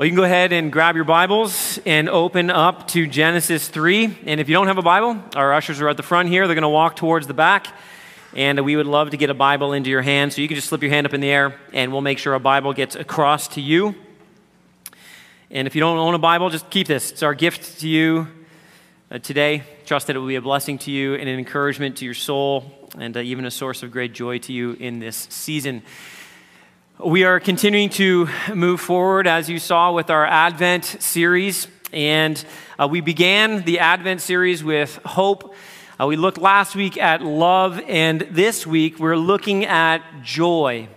Well, you can go ahead and grab your Bibles and open up to Genesis 3. And if you don't have a Bible, our ushers are at the front here. They're going to walk towards the back. And we would love to get a Bible into your hand. So you can just slip your hand up in the air and we'll make sure a Bible gets across to you. And if you don't own a Bible, just keep this. It's our gift to you uh, today. Trust that it will be a blessing to you and an encouragement to your soul and uh, even a source of great joy to you in this season. We are continuing to move forward, as you saw, with our Advent series. And uh, we began the Advent series with hope. Uh, we looked last week at love, and this week we're looking at joy.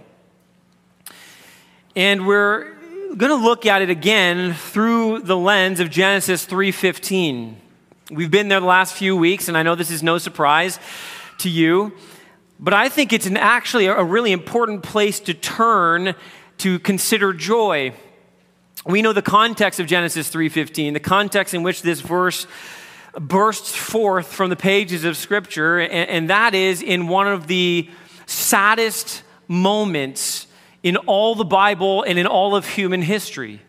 And we're going to look at it again through the lens of Genesis 3:15. We've been there the last few weeks, and I know this is no surprise to you. But I think it's an actually a really important place to turn to consider joy. We know the context of Genesis 3:15, the context in which this verse bursts forth from the pages of Scripture, and, and that is in one of the saddest moments in all the Bible and in all of human history.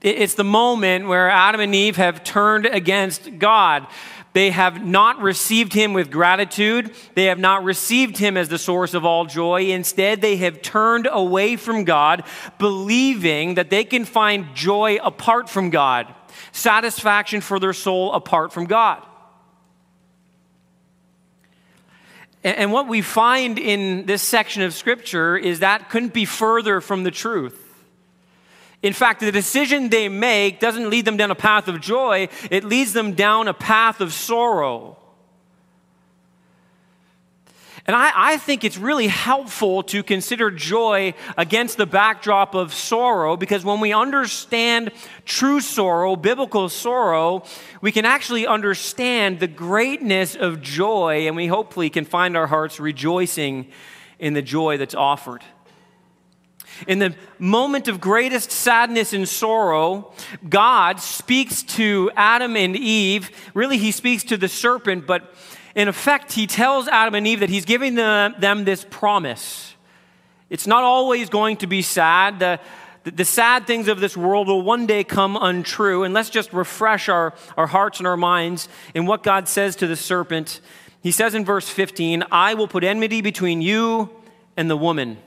It's the moment where Adam and Eve have turned against God. They have not received him with gratitude. They have not received him as the source of all joy. Instead, they have turned away from God, believing that they can find joy apart from God, satisfaction for their soul apart from God. And what we find in this section of Scripture is that couldn't be further from the truth. In fact, the decision they make doesn't lead them down a path of joy, it leads them down a path of sorrow. And I, I, think it's really helpful to consider joy against the backdrop of sorrow because when we understand true sorrow, biblical sorrow, we can actually understand the greatness of joy and we hopefully can find our hearts rejoicing in the joy that's offered. In the moment of greatest sadness and sorrow, God speaks to Adam and Eve. Really, he speaks to the serpent, but in effect, he tells Adam and Eve that he's giving them, them this promise. It's not always going to be sad. The, the, sad things of this world will one day come untrue. And let's just refresh our, our hearts and our minds in what God says to the serpent. He says in verse 15, I will put enmity between you and the woman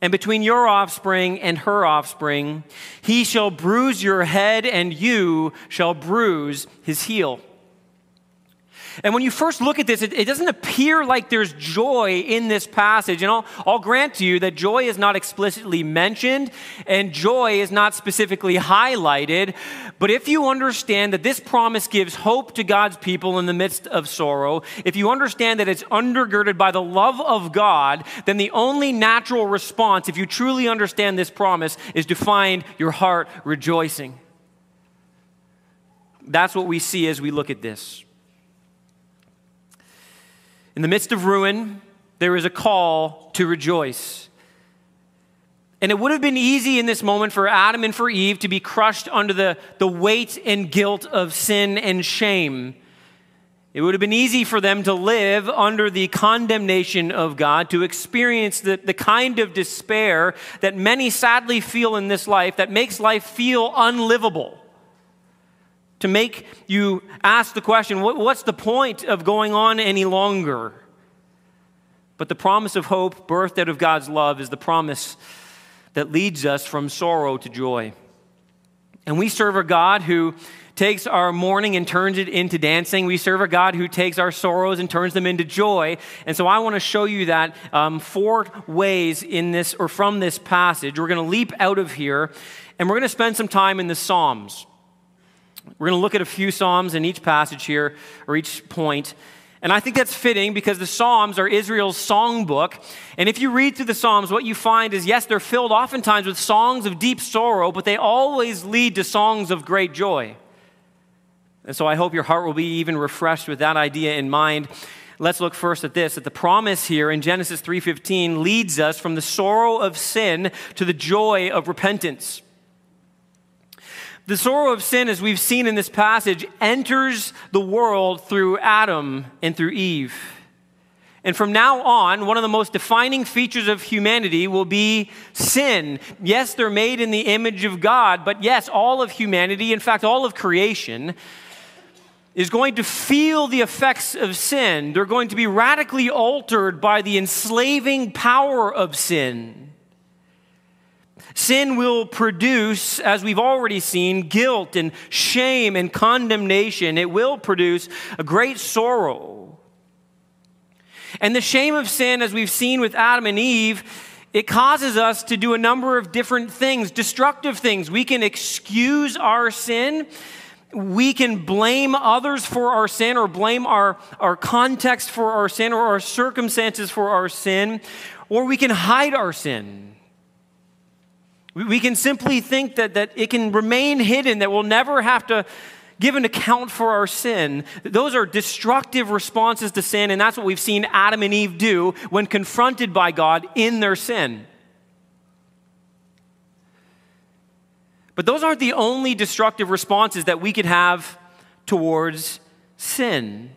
and between your offspring and her offspring. He shall bruise your head, and you shall bruise his heel. And when you first look at this, it, it, doesn't appear like there's joy in this passage. And I'll, I'll grant to you that joy is not explicitly mentioned and joy is not specifically highlighted. But if you understand that this promise gives hope to God's people in the midst of sorrow, if you understand that it's undergirded by the love of God, then the only natural response, if you truly understand this promise, is to find your heart rejoicing. That's what we see as we look at this. In the midst of ruin, there is a call to rejoice. And it would have been easy in this moment for Adam and for Eve to be crushed under the, the weight and guilt of sin and shame. It would have been easy for them to live under the condemnation of God, to experience the, the kind of despair that many sadly feel in this life that makes life feel unlivable to make you ask the question what, what's the point of going on any longer? But the promise of hope, birthed out of God's love, is the promise that leads us from sorrow to joy. And we serve a God who takes our mourning and turns it into dancing. We serve a God who takes our sorrows and turns them into joy. And so I want to show you that um, four ways in this or from this passage. We're going to leap out of here and we're going to spend some time in the Psalms. We're going to look at a few Psalms in each passage here, or each point. And I think that's fitting because the Psalms are Israel's songbook. And if you read through the Psalms, what you find is yes, they're filled oftentimes with songs of deep sorrow, but they always lead to songs of great joy. And so I hope your heart will be even refreshed with that idea in mind. Let's look first at this that the promise here in Genesis 3:15 leads us from the sorrow of sin to the joy of repentance. The sorrow of sin, as we've seen in this passage, enters the world through Adam and through Eve. And from now on, one of the most defining features of humanity will be sin. Yes, they're made in the image of God, but yes, all of humanity, in fact, all of creation, is going to feel the effects of sin. They're going to be radically altered by the enslaving power of sin. Sin will produce, as we've already seen, guilt and shame and condemnation. It will produce a great sorrow. And the shame of sin, as we've seen with Adam and Eve, it causes us to do a number of different things, destructive things. We can excuse our sin we can blame others for our sin or blame our, our context for our sin or our circumstances for our sin, or we can hide our sin. We, can simply think that, that it can remain hidden, that we'll never have to give an account for our sin. Those are destructive responses to sin, and that's what we've seen Adam and Eve do when confronted by God in their sin. But those aren't the only destructive responses that we could have towards sin.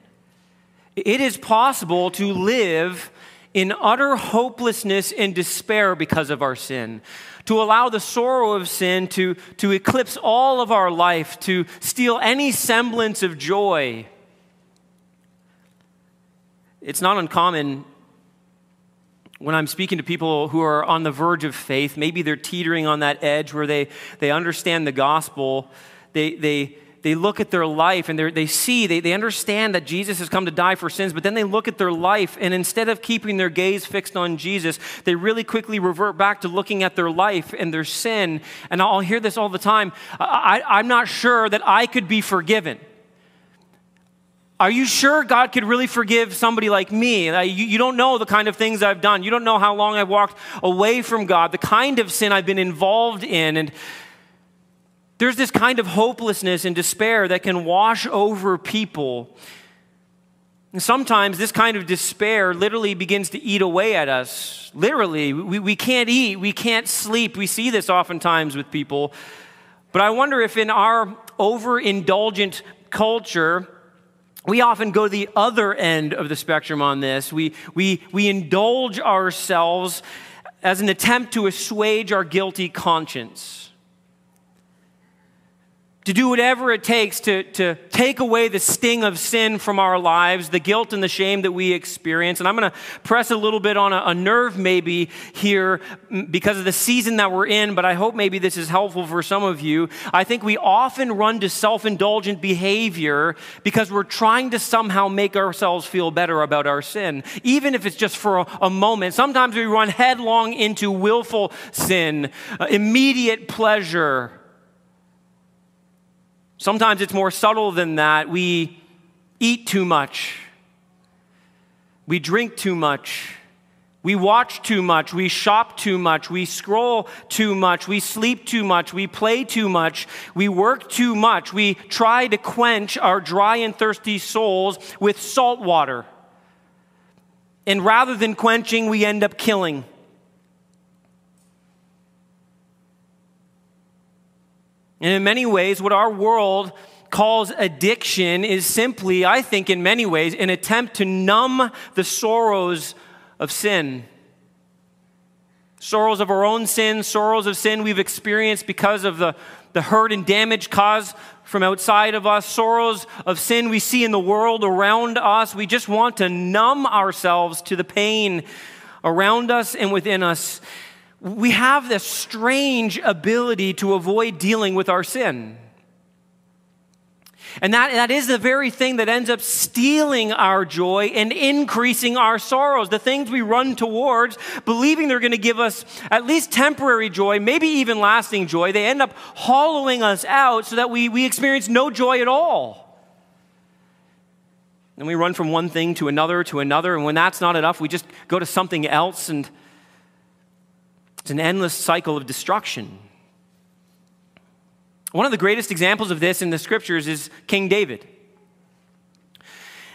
It is possible to live in utter hopelessness and despair because of our sin, to allow the sorrow of sin to, to eclipse all of our life, to steal any semblance of joy. It's not uncommon when I'm speaking to people who are on the verge of faith, maybe they're teetering on that edge where they, they understand the gospel, they, they, they look at their life and they see, they, they understand that Jesus has come to die for sins, but then they look at their life and instead of keeping their gaze fixed on Jesus, they really quickly revert back to looking at their life and their sin. And I'll hear this all the time I, I'm not sure that I could be forgiven. Are you sure God could really forgive somebody like me? You, don't know the kind of things I've done. You don't know how long I've walked away from God, the kind of sin I've been involved in. And there's this kind of hopelessness and despair that can wash over people. And sometimes this kind of despair literally begins to eat away at us. Literally, we, we can't eat, we can't sleep. We see this oftentimes with people. But I wonder if in our overindulgent culture, we often go the other end of the spectrum on this. We, we, we indulge ourselves as an attempt to assuage our guilty conscience to do whatever it takes to, to take away the sting of sin from our lives, the guilt and the shame that we experience. And I'm going to press a little bit on a, a, nerve maybe here because of the season that we're in, but I hope maybe this is helpful for some of you. I think we often run to self indulgent behavior because we're trying to somehow make ourselves feel better about our sin, even if it's just for a, a moment. Sometimes we run headlong into willful sin, uh, immediate pleasure Sometimes it's more subtle than that. We eat too much, we drink too much. We watch too much, we shop too much, we scroll too much, we sleep too much, we play too much, we work too much, we try to quench our dry and thirsty souls with salt water. And rather than quenching, we end up killing. And in many ways, what our world calls addiction is simply, I think, in many ways, an attempt to numb the sorrows of sin. Sorrows of our own sin, sorrows of sin we've experienced because of the, the hurt and damage caused from outside of us, sorrows of sin we see in the world around us. We just want to numb ourselves to the pain around us and within us we have this strange ability to avoid dealing with our sin. And that, that is the very thing that ends up stealing our joy and increasing our sorrows. The things we run towards, believing they're going to give us at least temporary joy, maybe even lasting joy, they end up hollowing us out so that we, we experience no joy at all. And we run from one thing to another to another, and when that's not enough, we just go to something else and it's an endless cycle of destruction. One of the greatest examples of this in the scriptures is King David.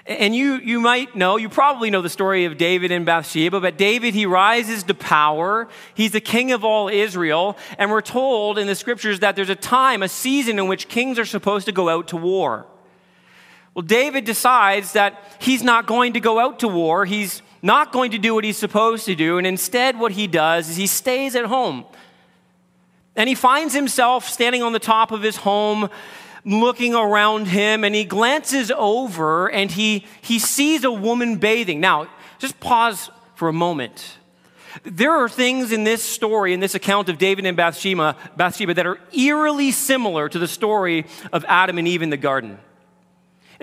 And you, you might know, you probably know the story of David and Bathsheba, but David, he rises to power. He's the king of all Israel. And we're told in the scriptures that there's a time, a season in which kings are supposed to go out to war. Well, David decides that he's not going to go out to war. He's not going to do what he's supposed to do, and instead, what he does is he stays at home. And he finds himself standing on the top of his home, looking around him, and he glances over and he, he sees a woman bathing. Now, just pause for a moment. There are things in this story, in this account of David and Bathsheba, Bathsheba, that are eerily similar to the story of Adam and Eve in the garden.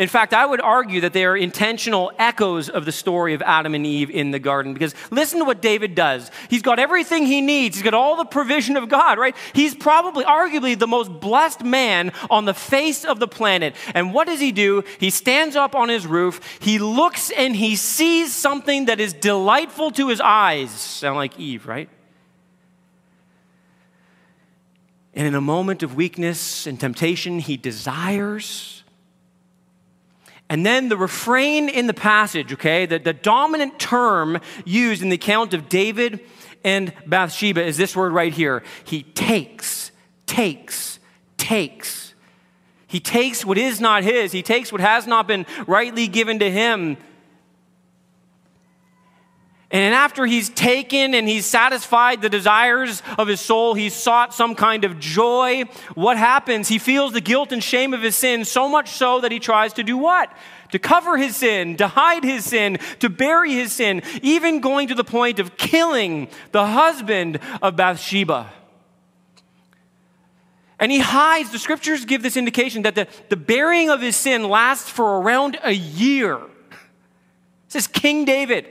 In fact, I would argue that they are intentional echoes of the story of Adam and Eve in the garden because listen to what David does. He's got everything he needs, he's got all the provision of God, right? He's probably, arguably, the most blessed man on the face of the planet. And what does he do? He stands up on his roof, he looks and he sees something that is delightful to his eyes. Sound like Eve, right? And in a moment of weakness and temptation, he desires and then the refrain in the passage, okay, the, the dominant term used in the account of David and Bathsheba is this word right here. He takes, takes, takes. He takes what is not his, he takes what has not been rightly given to him. And after he's taken and he's satisfied the desires of his soul, he's sought some kind of joy. What happens? He feels the guilt and shame of his sin so much so that he tries to do what? To cover his sin, to hide his sin, to bury his sin, even going to the point of killing the husband of Bathsheba. And he hides, the scriptures give this indication that the, the burying of his sin lasts for around a year. This is King David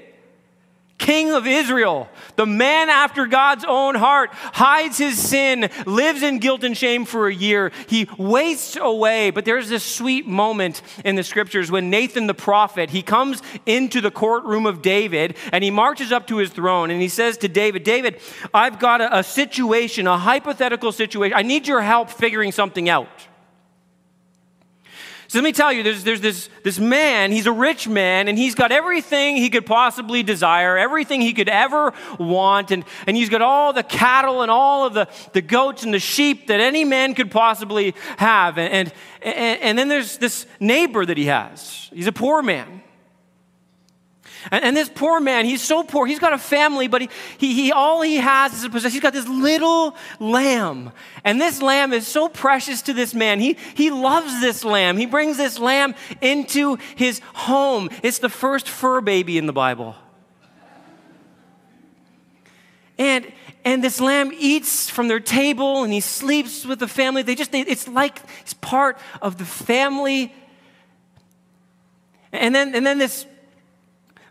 king of Israel, the man after God's own heart, hides his sin, lives in guilt and shame for a year. He wastes away. But there's this sweet moment in the scriptures when Nathan the prophet, he comes into the courtroom of David and he marches up to his throne and he says to David, David, I've got a, a situation, a hypothetical situation. I need your help figuring something out. So let me tell you, there's, there's this, this man, he's a rich man, and he's got everything he could possibly desire, everything he could ever want, and, and he's got all the cattle and all of the, the goats and the sheep that any man could possibly have. And, and, and then there's this neighbor that he has. He's a poor man. And, and, this poor man, he's so poor. He's got a family, but he, he, he, all he has is a possession. He's got this little lamb. And this lamb is so precious to this man. He, he loves this lamb. He brings this lamb into his home. It's the first fur baby in the Bible. And, and this lamb eats from their table and he sleeps with the family. They just, they, it's like it's part of the family. And then, and then this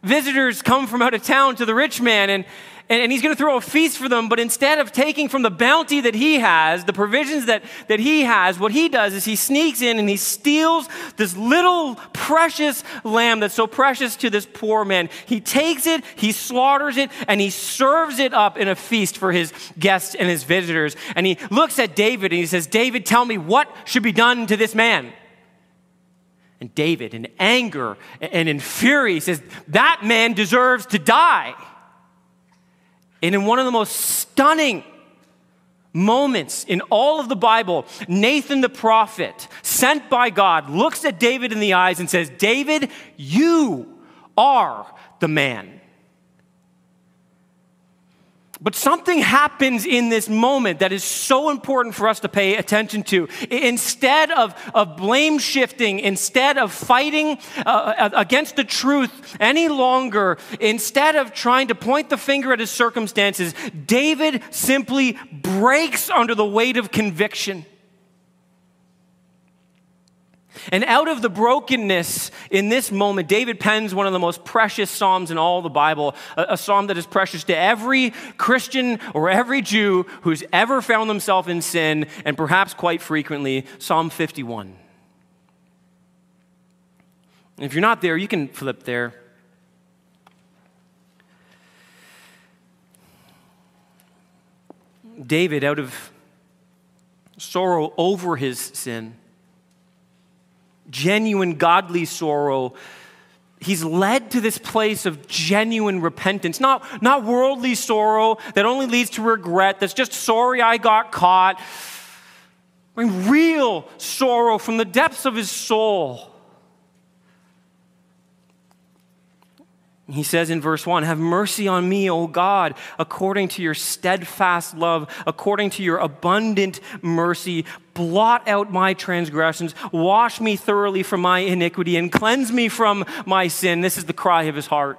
visitors come from out of town to the rich man and, and, and he's going to throw a feast for them but instead of taking from the bounty that he has the provisions that, that he has what he does is he sneaks in and he steals this little precious lamb that's so precious to this poor man. He takes it he slaughters it and he serves it up in a feast for his guests and his visitors. And he looks at david and he says david tell me what should be done to this man and David, in anger and in fury, says, That man deserves to die. And in one of the most stunning moments in all of the Bible, Nathan the prophet, sent by God, looks at David in the eyes and says, David, you are the man. But something happens in this moment that is so important for us to pay attention to. Instead of, of blame shifting, instead of fighting uh, uh, against the truth any longer, instead of trying to point the finger at his circumstances, David simply breaks under the weight of conviction. And out of the brokenness in this moment, David pens one of the most precious Psalms in all the Bible, a, a, psalm that is precious to every Christian or every Jew who's ever found themselves in sin, and perhaps quite frequently, Psalm 51. And if you're not there, you can flip there. David, out of sorrow over his sin, genuine godly sorrow, he's led to this place of genuine repentance, not, not worldly sorrow that only leads to regret, that's just sorry I got caught. I mean, real sorrow from the depths of his soul. He says in verse 1 Have mercy on me, O God, according to your steadfast love, according to your abundant mercy. Blot out my transgressions, wash me thoroughly from my iniquity, and cleanse me from my sin. This is the cry of his heart.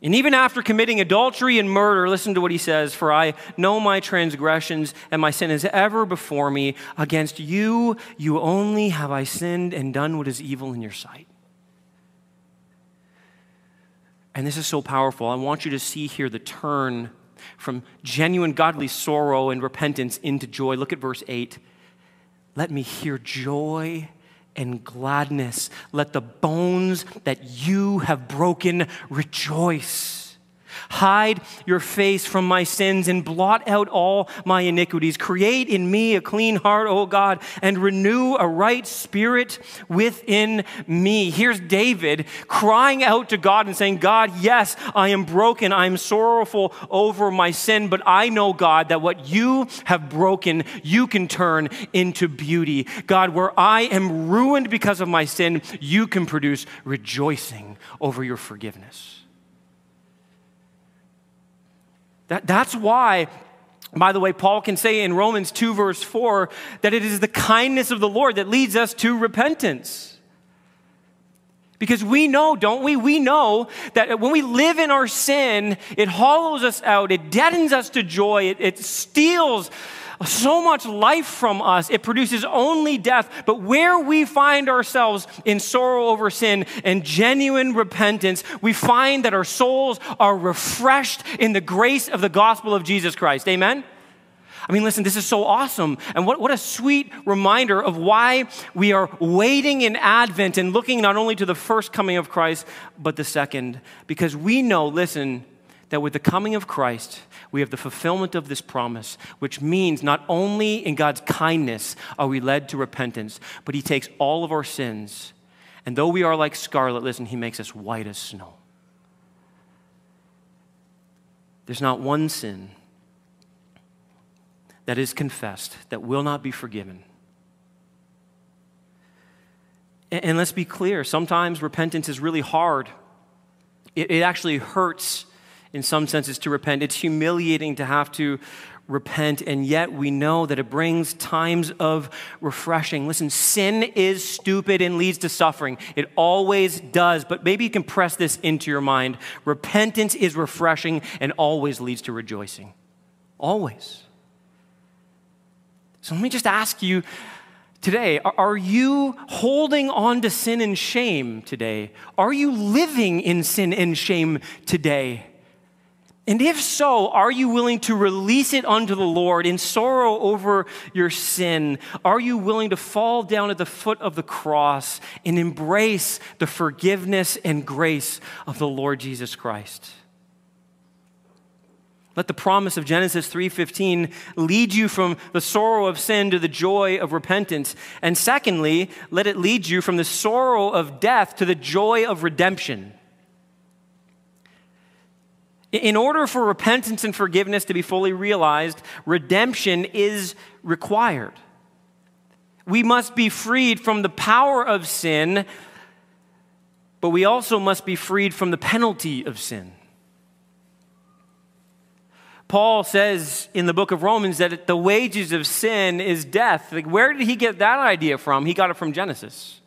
And even after committing adultery and murder, listen to what he says For I know my transgressions, and my sin is ever before me. Against you, you only have I sinned and done what is evil in your sight. And this is so powerful. I want you to see here the turn from genuine godly sorrow and repentance into joy. Look at verse 8. Let me hear joy and gladness. Let the bones that you have broken rejoice. Hide your face from my sins and blot out all my iniquities. Create in me a clean heart, O God, and renew a right spirit within me. Here's David crying out to God and saying, God, yes, I am broken. I am sorrowful over my sin, but I know, God, that what you have broken, you can turn into beauty. God, where I am ruined because of my sin, you can produce rejoicing over your forgiveness. That, that's why by the way, Paul can say in Romans 2, verse 4, that it is the kindness of the Lord that leads us to repentance. Because we know, don't we? We know that when we live in our sin, it hollows us out, it deadens us to joy, it, it steals so much life from us. It produces only death. But where we find ourselves in sorrow over sin and genuine repentance, we find that our souls are refreshed in the grace of the gospel of Jesus Christ. Amen? I mean, listen, this is so awesome. And what, what a sweet reminder of why we are waiting in Advent and looking not only to the first coming of Christ, but the second. Because we know, listen, that with the coming of Christ, we have the fulfillment of this promise, which means not only in God's kindness are we led to repentance, but He takes all of our sins, and though we are like scarlet, listen, He makes us white as snow. There's not one sin that is confessed that will not be forgiven. And let's be clear sometimes repentance is really hard. It, actually hurts in some senses to repent. It's humiliating to have to repent, and yet we know that it brings times of refreshing. Listen, sin is stupid and leads to suffering. It always does, but maybe you can press this into your mind. Repentance is refreshing and always leads to rejoicing. Always. So let me just ask you today are you holding on to sin and shame today? Are you living in sin and shame today? And if so, are you willing to release it unto the Lord in sorrow over your sin? Are you willing to fall down at the foot of the cross and embrace the forgiveness and grace of the Lord Jesus Christ? Let the promise of Genesis 3:15 lead you from the sorrow of sin to the joy of repentance. And secondly, let it lead you from the sorrow of death to the joy of redemption. In order for repentance and forgiveness to be fully realized, redemption is required. We must be freed from the power of sin, but we also must be freed from the penalty of sin. Paul says in the book of Romans that the wages of sin is death. Like, where did he get that idea from? He got it from Genesis.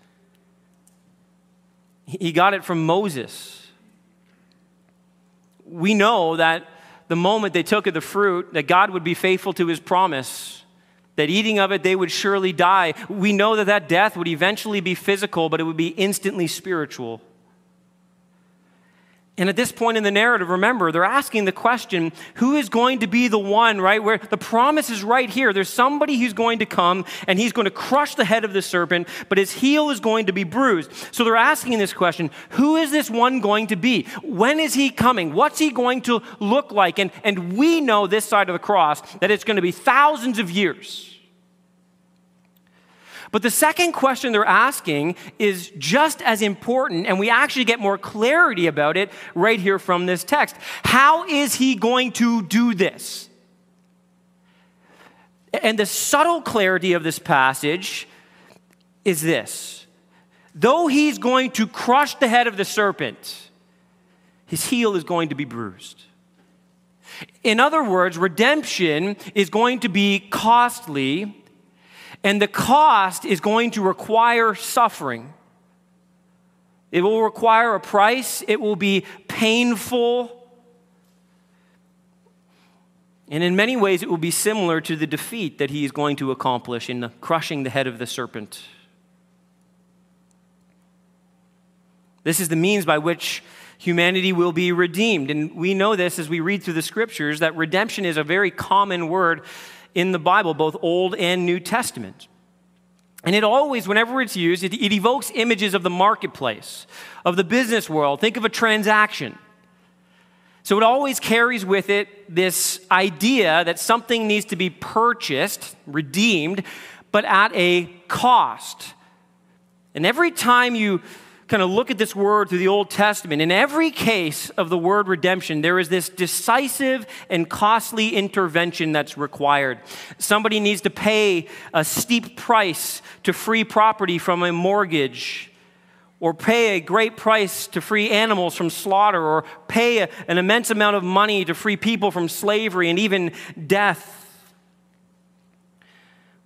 He got it from Moses we know that the moment they took of the fruit, that God would be faithful to his promise, that eating of it they would surely die. We know that that death would eventually be physical, but it would be instantly spiritual. And at this point in the narrative, remember, they're asking the question who is going to be the one, right? Where the promise is right here. There's somebody who's going to come and he's going to crush the head of the serpent, but his heel is going to be bruised. So they're asking this question who is this one going to be? When is he coming? What's he going to look like? And, and we know this side of the cross that it's going to be thousands of years. But the second question they're asking is just as important, and we actually get more clarity about it right here from this text. How is he going to do this? And the subtle clarity of this passage is this though he's going to crush the head of the serpent, his heel is going to be bruised. In other words, redemption is going to be costly, and the cost is going to require suffering. It will require a price, it will be painful. And in many ways, it will be similar to the defeat that he is going to accomplish in crushing the head of the serpent. This is the means by which humanity will be redeemed. And we know this as we read through the scriptures that redemption is a very common word in the Bible, both Old and New Testament. And it always, whenever it's used, it, it evokes images of the marketplace, of the business world. Think of a transaction. So it always carries with it this idea that something needs to be purchased, redeemed, but at a cost. And every time you kind of look at this word through the Old Testament, in every case of the word redemption, there is this decisive and costly intervention that's required. Somebody needs to pay a steep price to free property from a mortgage, or pay a great price to free animals from slaughter, or pay a, an immense amount of money to free people from slavery and even death.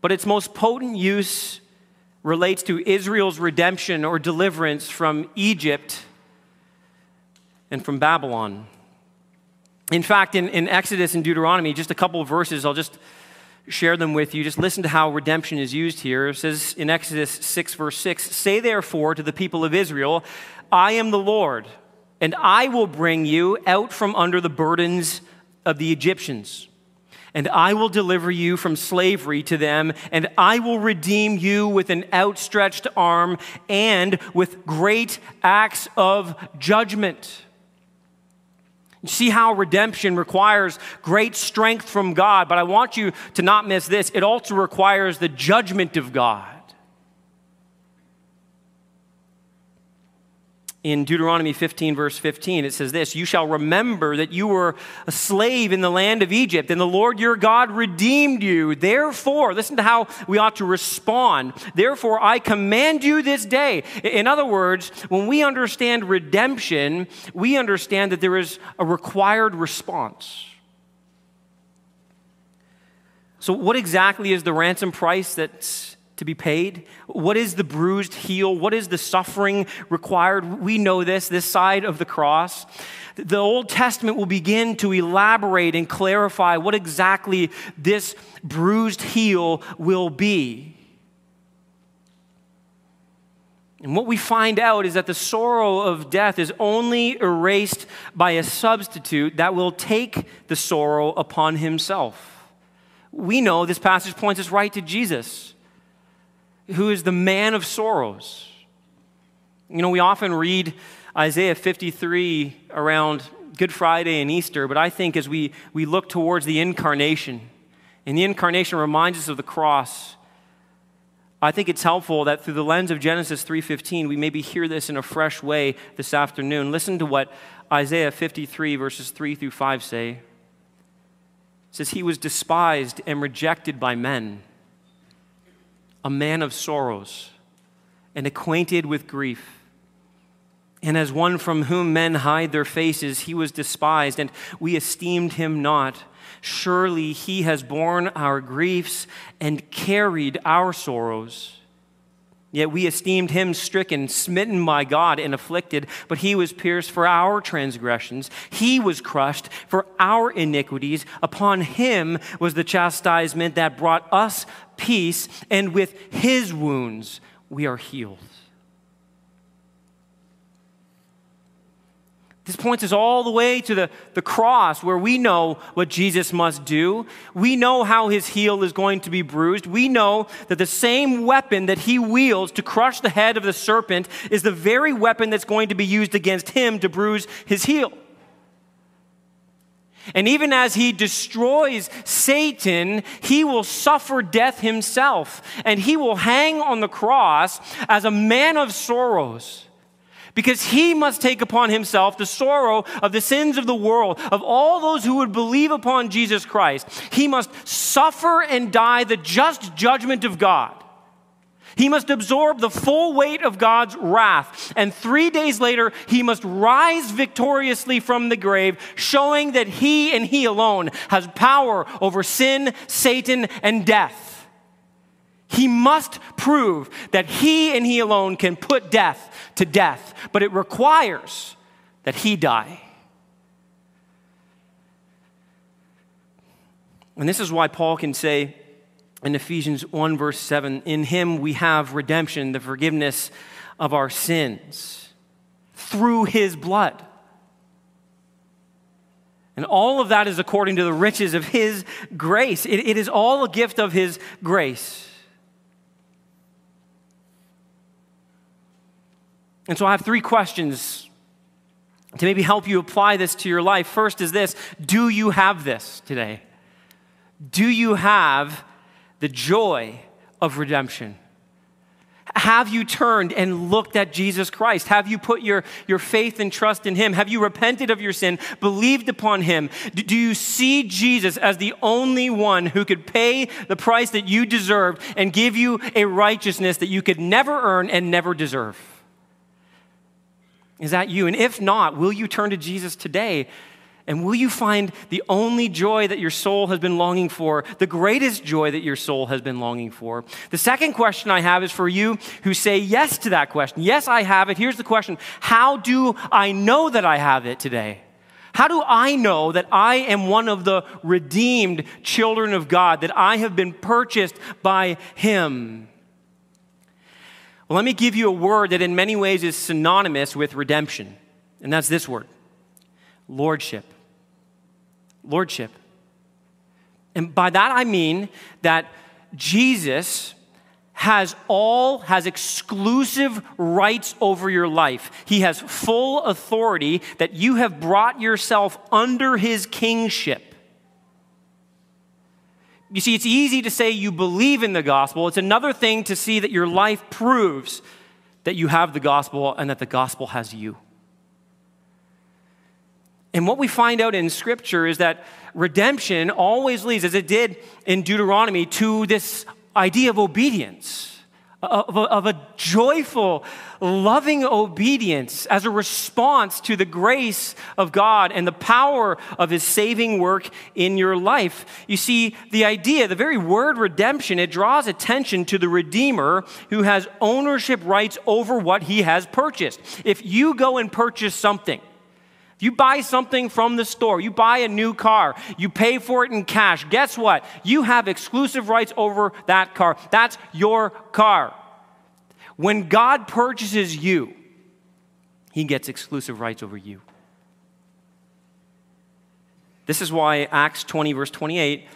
But its most potent use relates to Israel's redemption or deliverance from Egypt and from Babylon. In fact, in, in Exodus and Deuteronomy, just a couple of verses, I'll just share them with you. Just listen to how redemption is used here. It says in Exodus 6, verse 6 Say therefore to the people of Israel, I am the Lord, and I will bring you out from under the burdens of the Egyptians and I will deliver you from slavery to them, and I will redeem you with an outstretched arm and with great acts of judgment. See how redemption requires great strength from God, but I want you to not miss this. It also requires the judgment of God. In Deuteronomy 15, verse 15, it says this You shall remember that you were a slave in the land of Egypt, and the Lord your God redeemed you. Therefore, listen to how we ought to respond. Therefore, I command you this day. In other words, when we understand redemption, we understand that there is a required response. So, what exactly is the ransom price that's to be paid? What is the bruised heel? What is the suffering required? We know this, this side of the cross. The Old Testament will begin to elaborate and clarify what exactly this bruised heel will be. And what we find out is that the sorrow of death is only erased by a substitute that will take the sorrow upon himself. We know this passage points us right to Jesus who is the man of sorrows. You know, we often read Isaiah 53 around Good Friday and Easter, but I think as we, we look towards the incarnation, and the incarnation reminds us of the cross, I think it's helpful that through the lens of Genesis 3:15 we maybe hear this in a fresh way this afternoon. Listen to what Isaiah 53 verses 3 through 5 say. It says he was despised and rejected by men a man of sorrows and acquainted with grief. And as one from whom men hide their faces, he was despised, and we esteemed him not. Surely he has borne our griefs and carried our sorrows. Yet we esteemed him stricken, smitten by God, and afflicted, but he was pierced for our transgressions. He was crushed for our iniquities. Upon him was the chastisement that brought us peace, and with his wounds we are healed. This points us all the way to the, the cross where we know what Jesus must do. We know how his heel is going to be bruised. We know that the same weapon that he wields to crush the head of the serpent is the very weapon that's going to be used against him to bruise his heel. And even as he destroys Satan, he will suffer death himself. And he will hang on the cross as a man of sorrows because he must take upon himself the sorrow of the sins of the world, of all those who would believe upon Jesus Christ. He must suffer and die the just judgment of God. He must absorb the full weight of God's wrath. And three days later, he must rise victoriously from the grave, showing that he and he alone has power over sin, Satan, and death. He must prove that he and he alone can put death to death, but it requires that he die. And this is why Paul can say in Ephesians 1, verse 7 In him we have redemption, the forgiveness of our sins through his blood. And all of that is according to the riches of his grace. it, it is all a gift of his grace. And so I have three questions to maybe help you apply this to your life. First is this Do you have this today? Do you have the joy of redemption? Have you turned and looked at Jesus Christ? Have you put your, your faith and trust in Him? Have you repented of your sin, believed upon Him? Do you see Jesus as the only one who could pay the price that you deserved and give you a righteousness that you could never earn and never deserve? Is that you? And if not, will you turn to Jesus today and will you find the only joy that your soul has been longing for, the greatest joy that your soul has been longing for? The second question I have is for you who say yes to that question. Yes, I have it. Here's the question How do I know that I have it today? How do I know that I am one of the redeemed children of God, that I have been purchased by Him? Well, let me give you a word that in many ways is synonymous with redemption, and that's this word lordship lordship. And by that I mean that Jesus has all, has exclusive rights over your life. He has full authority that you have brought yourself under his kingship. You see, it's easy to say you believe in the gospel. It's another thing to see that your life proves that you have the gospel and that the gospel has you. And what we find out in Scripture is that redemption always leads, as it did in Deuteronomy, to this idea of obedience, of a, of a, joyful, loving obedience as a response to the grace of God and the power of His saving work in your life. You see, the idea, the very word redemption, it draws attention to the Redeemer who has ownership rights over what He has purchased. If you go and purchase something, you buy something from the store, you buy a new car, you pay for it in cash, guess what? You have exclusive rights over that car. That's your car. When God purchases you, He gets exclusive rights over you. This is why Acts 20, verse 28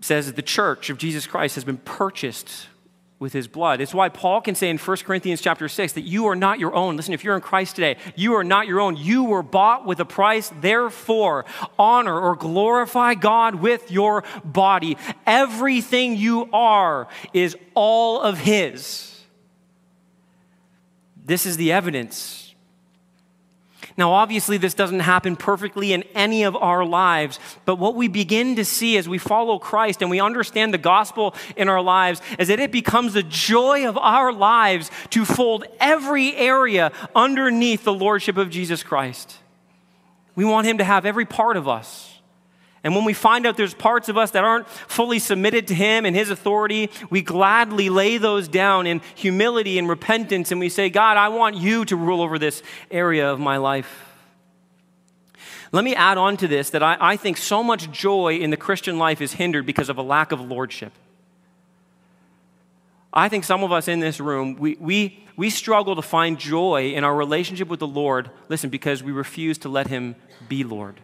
says that the church of Jesus Christ has been purchased with his blood. It's why Paul can say in 1 Corinthians chapter 6 that you are not your own. Listen, if you're in Christ today, you are not your own. You were bought with a price. Therefore, honor or glorify God with your body. Everything you are is all of his. This is the evidence now, obviously, this doesn't happen perfectly in any of our lives, but what we begin to see as we follow Christ and we understand the gospel in our lives is that it becomes the joy of our lives to fold every area underneath the lordship of Jesus Christ. We want Him to have every part of us. And when we find out there's parts of us that aren't fully submitted to Him and His authority, we gladly lay those down in humility and repentance and we say, God, I want you to rule over this area of my life. Let me add on to this that I, I think so much joy in the Christian life is hindered because of a lack of lordship. I think some of us in this room, we, we, we struggle to find joy in our relationship with the Lord, listen, because we refuse to let Him be Lord.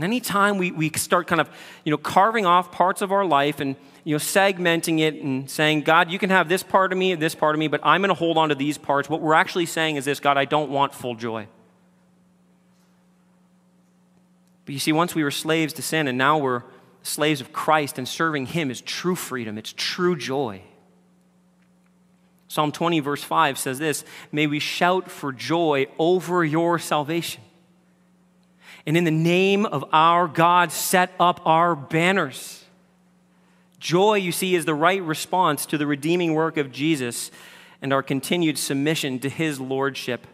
And anytime we, we start kind of, you know, carving off parts of our life and, you know, segmenting it and saying, God, you can have this part of me, this part of me, but I'm going to hold on to these parts, what we're actually saying is this God, I don't want full joy. But you see, once we were slaves to sin and now we're slaves of Christ and serving Him is true freedom, it's true joy. Psalm 20, verse 5 says this May we shout for joy over your salvation and in the name of our God set up our banners. Joy, you see, is the right response to the redeeming work of Jesus and our continued submission to his lordship.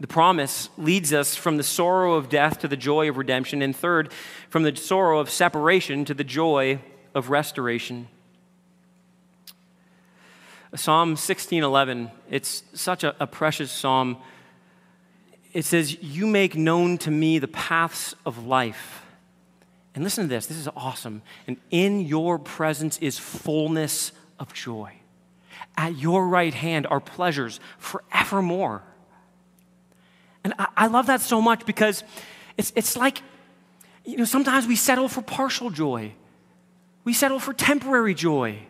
The promise leads us from the sorrow of death to the joy of redemption, and third, from the sorrow of separation to the joy of restoration. Psalm 16:11, it's such a, a precious psalm. It says, "You make known to me the paths of life." And listen to this, this is awesome. And in your presence is fullness of joy. At your right hand are pleasures forevermore. And I, I love that so much because it's, it's like, you know, sometimes we settle for partial joy, we settle for temporary joy.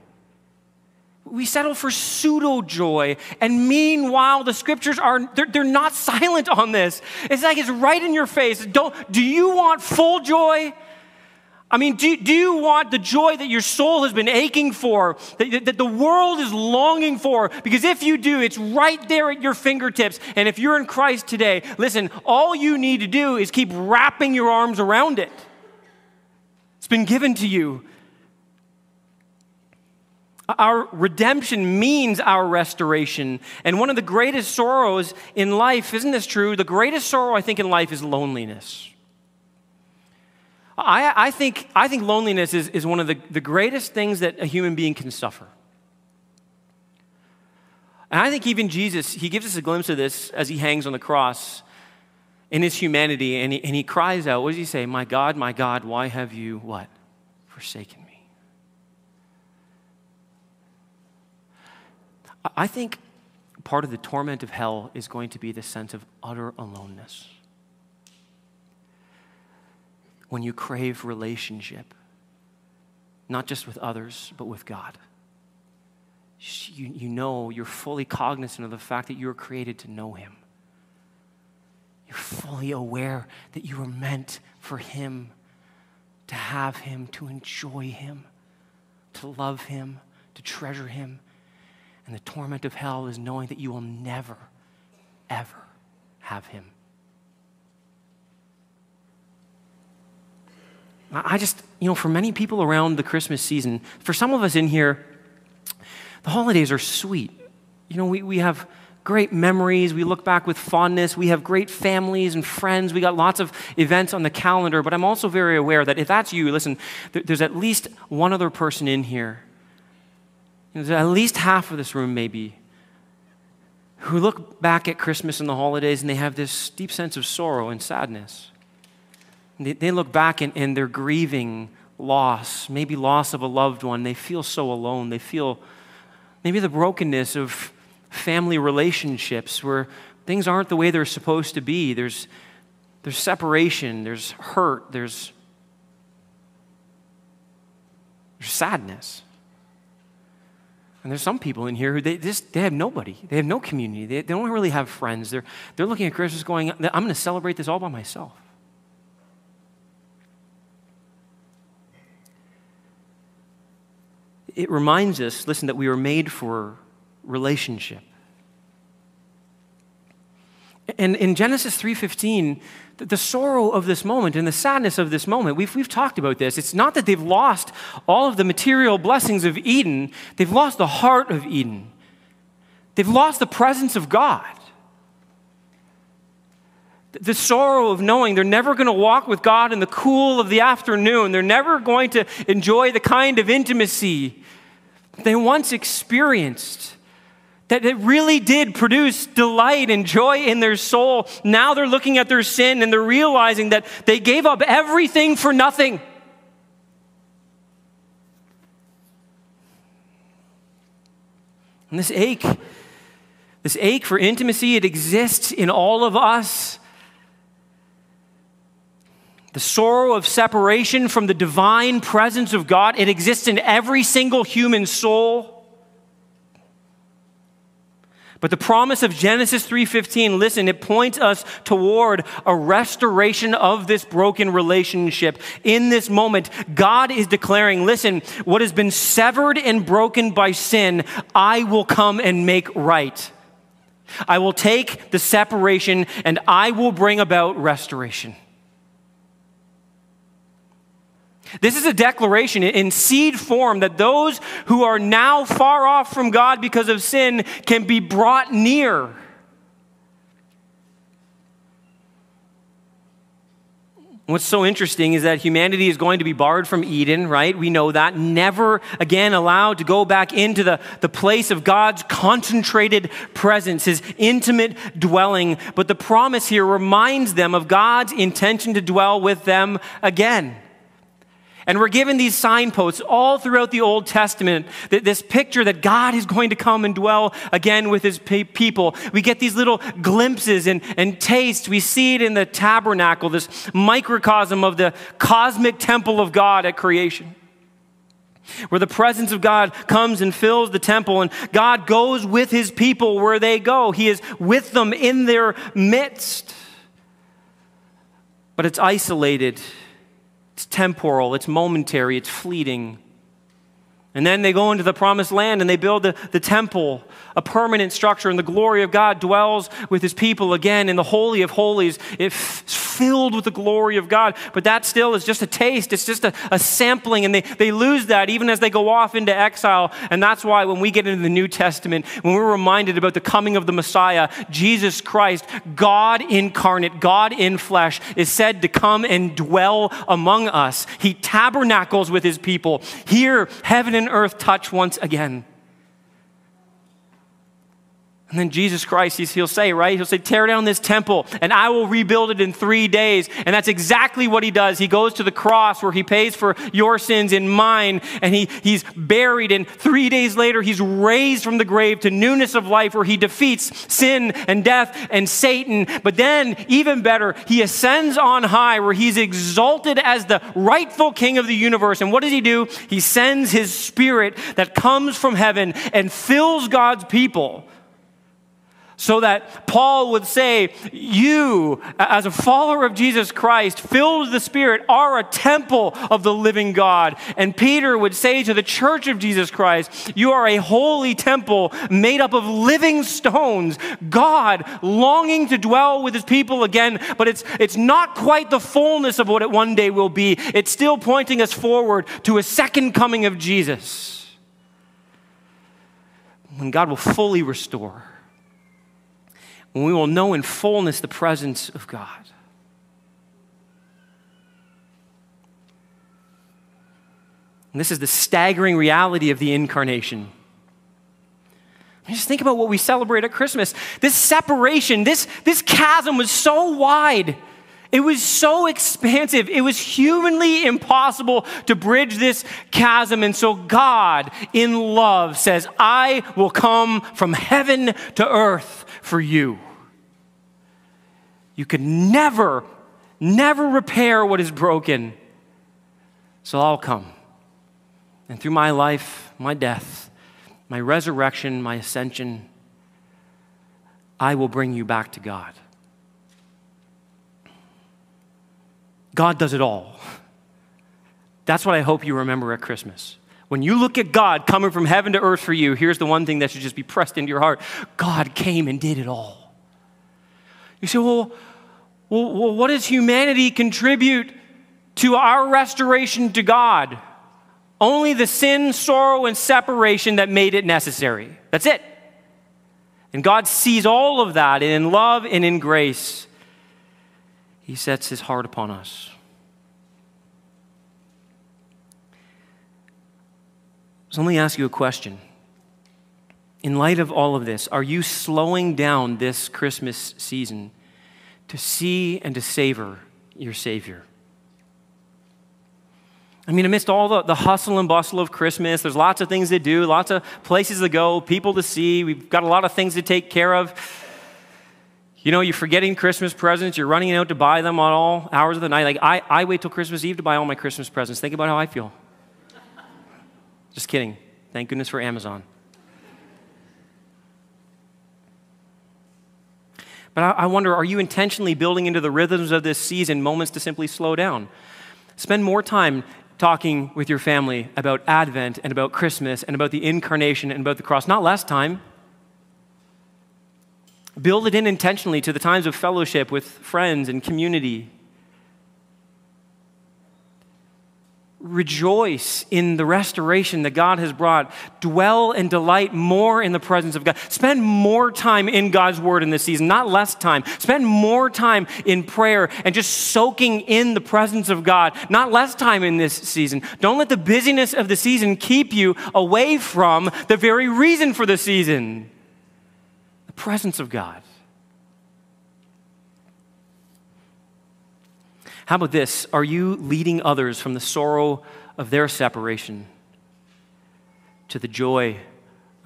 We settle for pseudo joy. And meanwhile, the scriptures are, they're, they're not silent on this. It's like it's right in your face. Don't, do you want full joy? I mean, do, do you want the joy that your soul has been aching for, that, that the world is longing for? Because if you do, it's right there at your fingertips. And if you're in Christ today, listen, all you need to do is keep wrapping your arms around it. It's been given to you. Our redemption means our restoration. And one of the greatest sorrows in life, isn't this true? The greatest sorrow, I think, in life is loneliness. I, I, think, I think loneliness is, is one of the, the greatest things that a human being can suffer. And I think even Jesus, he gives us a glimpse of this as he hangs on the cross in his humanity, and he, and he cries out, what does he say? My God, my God, why have you what? Forsaken me. I think part of the torment of hell is going to be the sense of utter aloneness when you crave relationship, not just with others, but with God. You, you know, you're fully cognizant of the fact that you were created to know Him. You're fully aware that you were meant for Him, to have Him, to enjoy Him, to love Him, to treasure Him. And the torment of hell is knowing that you will never, ever have Him. I just, you know, for many people around the Christmas season, for some of us in here, the holidays are sweet. You know, we, we have great memories. We look back with fondness. We have great families and friends. We got lots of events on the calendar. But I'm also very aware that if that's you, listen, there's at least one other person in here. There's at least half of this room, maybe, who look back at Christmas and the holidays and they have this deep sense of sorrow and sadness. They, they look back and, and they're grieving loss, maybe loss of a loved one. They feel so alone. They feel maybe the brokenness of family relationships where things aren't the way they're supposed to be. There's, there's separation, there's hurt, there's, there's sadness. And there's some people in here who they just they have nobody. They have no community. They, they don't really have friends. They're, they're looking at Christmas going, I'm going to celebrate this all by myself. it reminds us, listen, that we were made for relationship. And in Genesis 3:15, the sorrow of this moment and the sadness of this moment, we've, we've talked about this. It's not that they've lost all of the material blessings of Eden, they've lost the heart of Eden. They've lost the presence of God. The sorrow of knowing they're never going to walk with God in the cool of the afternoon. They're never going to enjoy the kind of intimacy they once experienced. That it really did produce delight and joy in their soul. Now they're looking at their sin and they're realizing that they gave up everything for nothing. And this ache, this ache for intimacy, it exists in all of us. The sorrow of separation from the divine presence of God, it exists in every single human soul. But the promise of Genesis 3:15, listen, it points us toward a restoration of this broken relationship. In this moment, God is declaring, listen, what has been severed and broken by sin, I will come and make right. I will take the separation and I will bring about restoration. This is a declaration in seed form that those who are now far off from God because of sin can be brought near. What's so interesting is that humanity is going to be barred from Eden, right? We know that. Never again allowed to go back into the, the place of God's concentrated presence, his intimate dwelling. But the promise here reminds them of God's intention to dwell with them again. And we're given these signposts all throughout the Old Testament, that this picture that God is going to come and dwell again with his people. We get these little glimpses and, and tastes. We see it in the tabernacle, this microcosm of the cosmic temple of God at creation where the presence of God comes and fills the temple, and God goes with his people where they go. He is with them in their midst. But it's isolated, it's temporal, it's momentary, it's fleeting. And then they go into the promised land and they build the, the temple, a permanent structure, and the glory of God dwells with his people again in the Holy of Holies. It's filled with the glory of God. But that still is just a taste, it's just a, a sampling, and they, they lose that even as they go off into exile. And that's why when we get into the New Testament, when we're reminded about the coming of the Messiah, Jesus Christ, God incarnate, God in flesh, is said to come and dwell among us. He tabernacles with his people. Here, heaven and earth touch once again. And then Jesus Christ, he'll say, right? He'll say, Tear down this temple and I will rebuild it in three days. And that's exactly what he does. He goes to the cross where he pays for your sins and mine. And he, he's buried. And three days later, he's raised from the grave to newness of life where he defeats sin and death and Satan. But then, even better, he ascends on high where he's exalted as the rightful king of the universe. And what does he do? He sends his spirit that comes from heaven and fills God's people so that Paul would say, You, as a follower of Jesus Christ, filled with the Spirit, are a temple of the living God. And Peter would say to the church of Jesus Christ, You are a holy temple made up of living stones, God longing to dwell with his people again, but it's, it's not quite the fullness of what it one day will be. It's still pointing us forward to a second coming of Jesus. When God will fully restore when we will know in fullness the presence of God. And this is the staggering reality of the incarnation. Just think about what we celebrate at Christmas. This separation, this, this chasm was so wide. It was so expansive. It was humanly impossible to bridge this chasm. And so God, in love, says, I will come from heaven to earth for you. You can never, never repair what is broken. So I'll come. And through my life, my death, my resurrection, my ascension, I will bring you back to God. God does it all. That's what I hope you remember at Christmas. When you look at God coming from heaven to earth for you, here's the one thing that should just be pressed into your heart God came and did it all. You say, well, well, what does humanity contribute to our restoration to God? Only the sin, sorrow, and separation that made it necessary. That's it. And God sees all of that, and in love and in grace, He sets His heart upon us. So let me ask you a question. In light of all of this, are you slowing down this Christmas season to see and to savor your Savior? I mean, amidst all the, the hustle and bustle of Christmas, there's lots of things to do, lots of places to go, people to see. We've got a lot of things to take care of. You know, you're forgetting Christmas presents, you're running out to buy them on all hours of the night. Like, I, I wait till Christmas Eve to buy all my Christmas presents. Think about how I feel. Just kidding. Thank goodness for Amazon. But I, I wonder are you intentionally building into the rhythms of this season moments to simply slow down? Spend more time talking with your family about Advent and about Christmas and about the incarnation and about the cross, not less time. Build it in intentionally to the times of fellowship with friends and community. Rejoice in the restoration that God has brought. Dwell and delight more in the presence of God. Spend more time in God's word in this season, not less time. Spend more time in prayer and just soaking in the presence of God, not less time in this season. Don't let the busyness of the season keep you away from the very reason for the season the presence of God. How about this? Are you leading others from the sorrow of their separation to the joy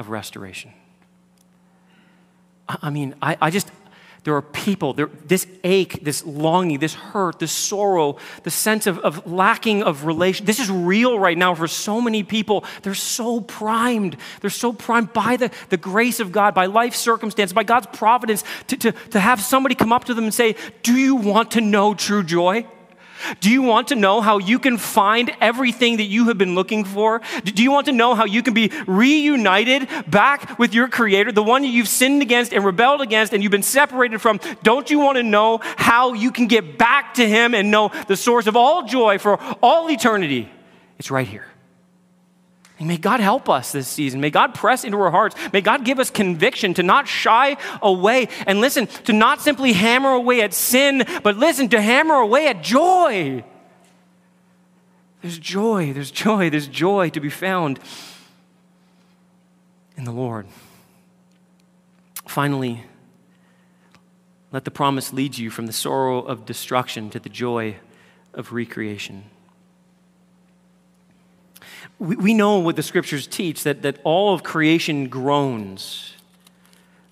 of restoration? I mean, I, I just, there are people, there, this ache, this longing, this hurt, this sorrow, the sense of, of lacking of relation. This is real right now for so many people. They're so primed. They're so primed by the, the grace of God, by life circumstance, by God's providence to, to, to have somebody come up to them and say, Do you want to know true joy? Do you want to know how you can find everything that you have been looking for? Do you want to know how you can be reunited back with your Creator, the one you've sinned against and rebelled against and you've been separated from? Don't you want to know how you can get back to Him and know the source of all joy for all eternity? It's right here. And may God help us this season. May God press into our hearts. May God give us conviction to not shy away and listen, to not simply hammer away at sin, but listen, to hammer away at joy. There's joy, there's joy, there's joy to be found in the Lord. Finally, let the promise lead you from the sorrow of destruction to the joy of recreation we, we know what the scriptures teach that, that all of creation groans.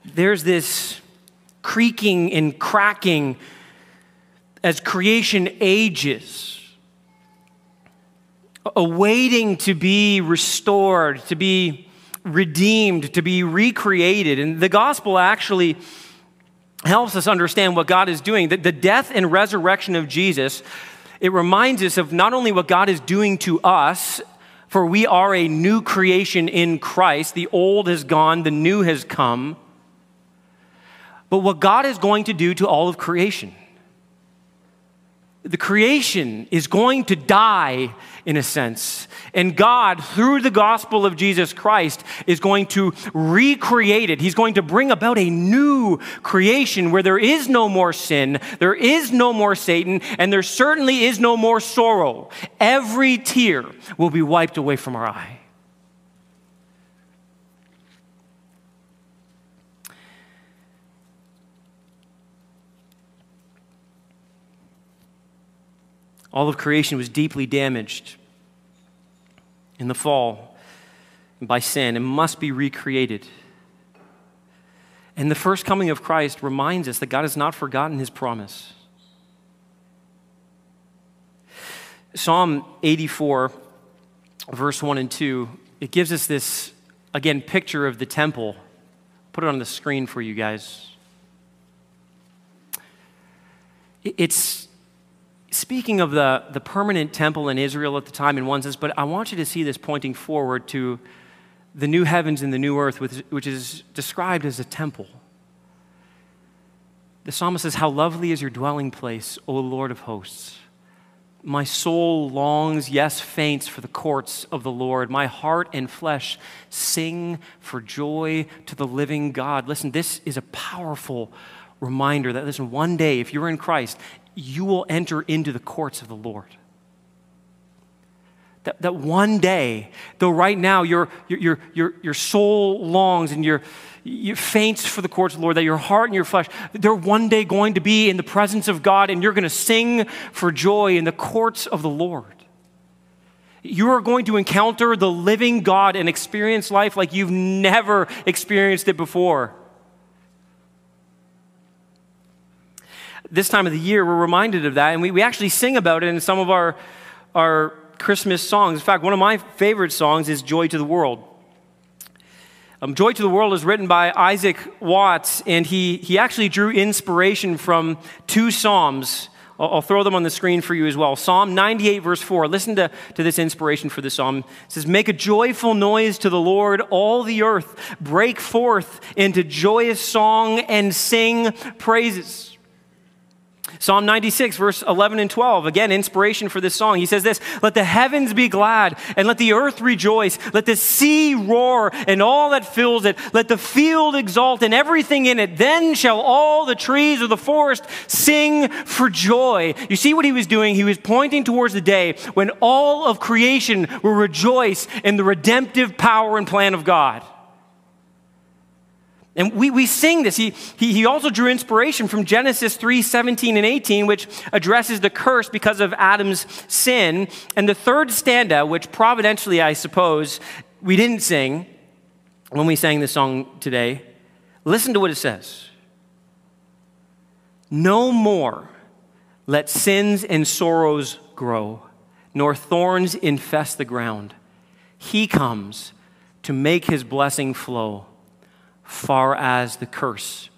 There's this creaking and cracking as creation ages, awaiting to be restored, to be redeemed, to be recreated. And the gospel actually helps us understand what God is doing. That the death and resurrection of Jesus, it reminds us of not only what God is doing to us for we are a new creation in Christ. The old has gone, the new has come. But what God is going to do to all of creation. The creation is going to die in a sense. And God, through the gospel of Jesus Christ, is going to recreate it. He's going to bring about a new creation where there is no more sin, there is no more Satan, and there certainly is no more sorrow. Every tear will be wiped away from our eye. All of creation was deeply damaged in the fall by sin and must be recreated. And the first coming of Christ reminds us that God has not forgotten his promise. Psalm 84, verse 1 and 2, it gives us this, again, picture of the temple. Put it on the screen for you guys. It's speaking of the, the permanent temple in Israel at the time in one sense, but I want you to see this pointing forward to the new heavens and the new earth, which is described as a temple. The psalmist says, How lovely is your dwelling place, O Lord of hosts. My soul longs, yes, faints for the courts of the Lord. My heart and flesh sing for joy to the living God. Listen, this is a powerful reminder that, listen, one day, if you're in Christ, you will enter into the courts of the Lord. That, that one day, though right now your, your, your, your soul longs and your, you faints for the courts of the Lord, that your heart and your flesh, they're one day going to be in the presence of God and you're going to sing for joy in the courts of the Lord. You are going to encounter the living God and experience life like you've never experienced it before. This time of the year, we're reminded of that, and we, we actually sing about it in some of our, our Christmas songs. In fact, one of my favorite songs is Joy to the World. Um, Joy to the World is written by Isaac Watts, and he, he actually drew inspiration from two Psalms. I'll, I'll throw them on the screen for you as well. Psalm 98, verse 4. Listen to, to this inspiration for the psalm. It says, Make a joyful noise to the Lord, all the earth. Break forth into joyous song and sing praises. Psalm 96, verse 11 and 12, again, inspiration for this song. He says this Let the heavens be glad, and let the earth rejoice. Let the sea roar, and all that fills it. Let the field exult, and everything in it. Then shall all the trees of the forest sing for joy. You see what he was doing? He was pointing towards the day when all of creation will rejoice in the redemptive power and plan of God. And we, we sing this. He, he, he also drew inspiration from Genesis 3 17 and 18, which addresses the curse because of Adam's sin. And the third stanza, which providentially, I suppose, we didn't sing when we sang this song today, listen to what it says No more let sins and sorrows grow, nor thorns infest the ground. He comes to make his blessing flow far as the curse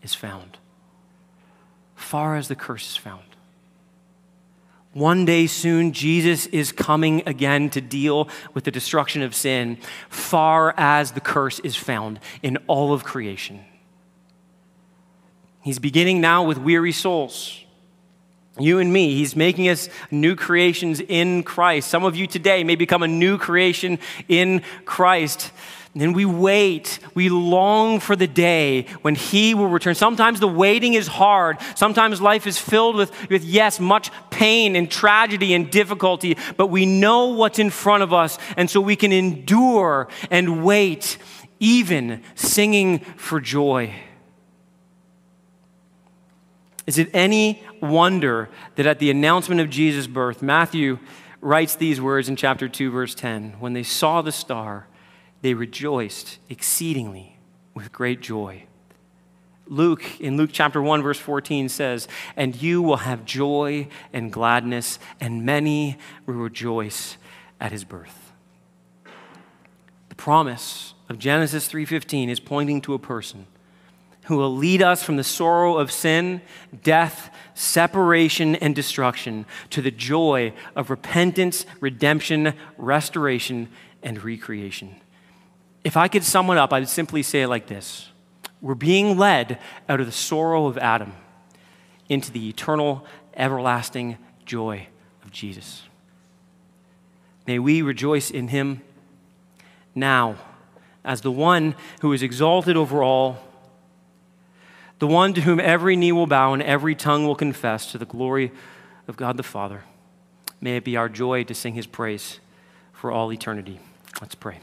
is found. Far as the curse is found. One day soon, Jesus is coming again to deal with the destruction of sin, far as the curse is found in all of creation. He's beginning now with weary souls. You and me, he's making us new creations in Christ. Some of you today may become a new creation in Christ. And we wait, we long for the day when He will return. Sometimes the waiting is hard. Sometimes life is filled with, with, yes, much pain and tragedy and difficulty, but we know what's in front of us, and so we can endure and wait, even singing for joy. Is it any wonder that at the announcement of Jesus' birth, Matthew writes these words in chapter 2, verse 10 when they saw the star, they rejoiced exceedingly with great joy. Luke, in Luke chapter 1, verse 14, says, And you will have joy and gladness, and many will rejoice at his birth. The promise of Genesis 3:15 is pointing to a person who will lead us from the sorrow of sin, death, separation, and destruction to the joy of repentance, redemption, restoration, and recreation. If I could sum it up, I would simply say it like this We're being led out of the sorrow of Adam into the eternal, everlasting joy of Jesus. May we rejoice in him now as the one who is exalted over all, the one to whom every knee will bow and every tongue will confess to the glory of God the Father. May it be our joy to sing his praise for all eternity. Let's pray.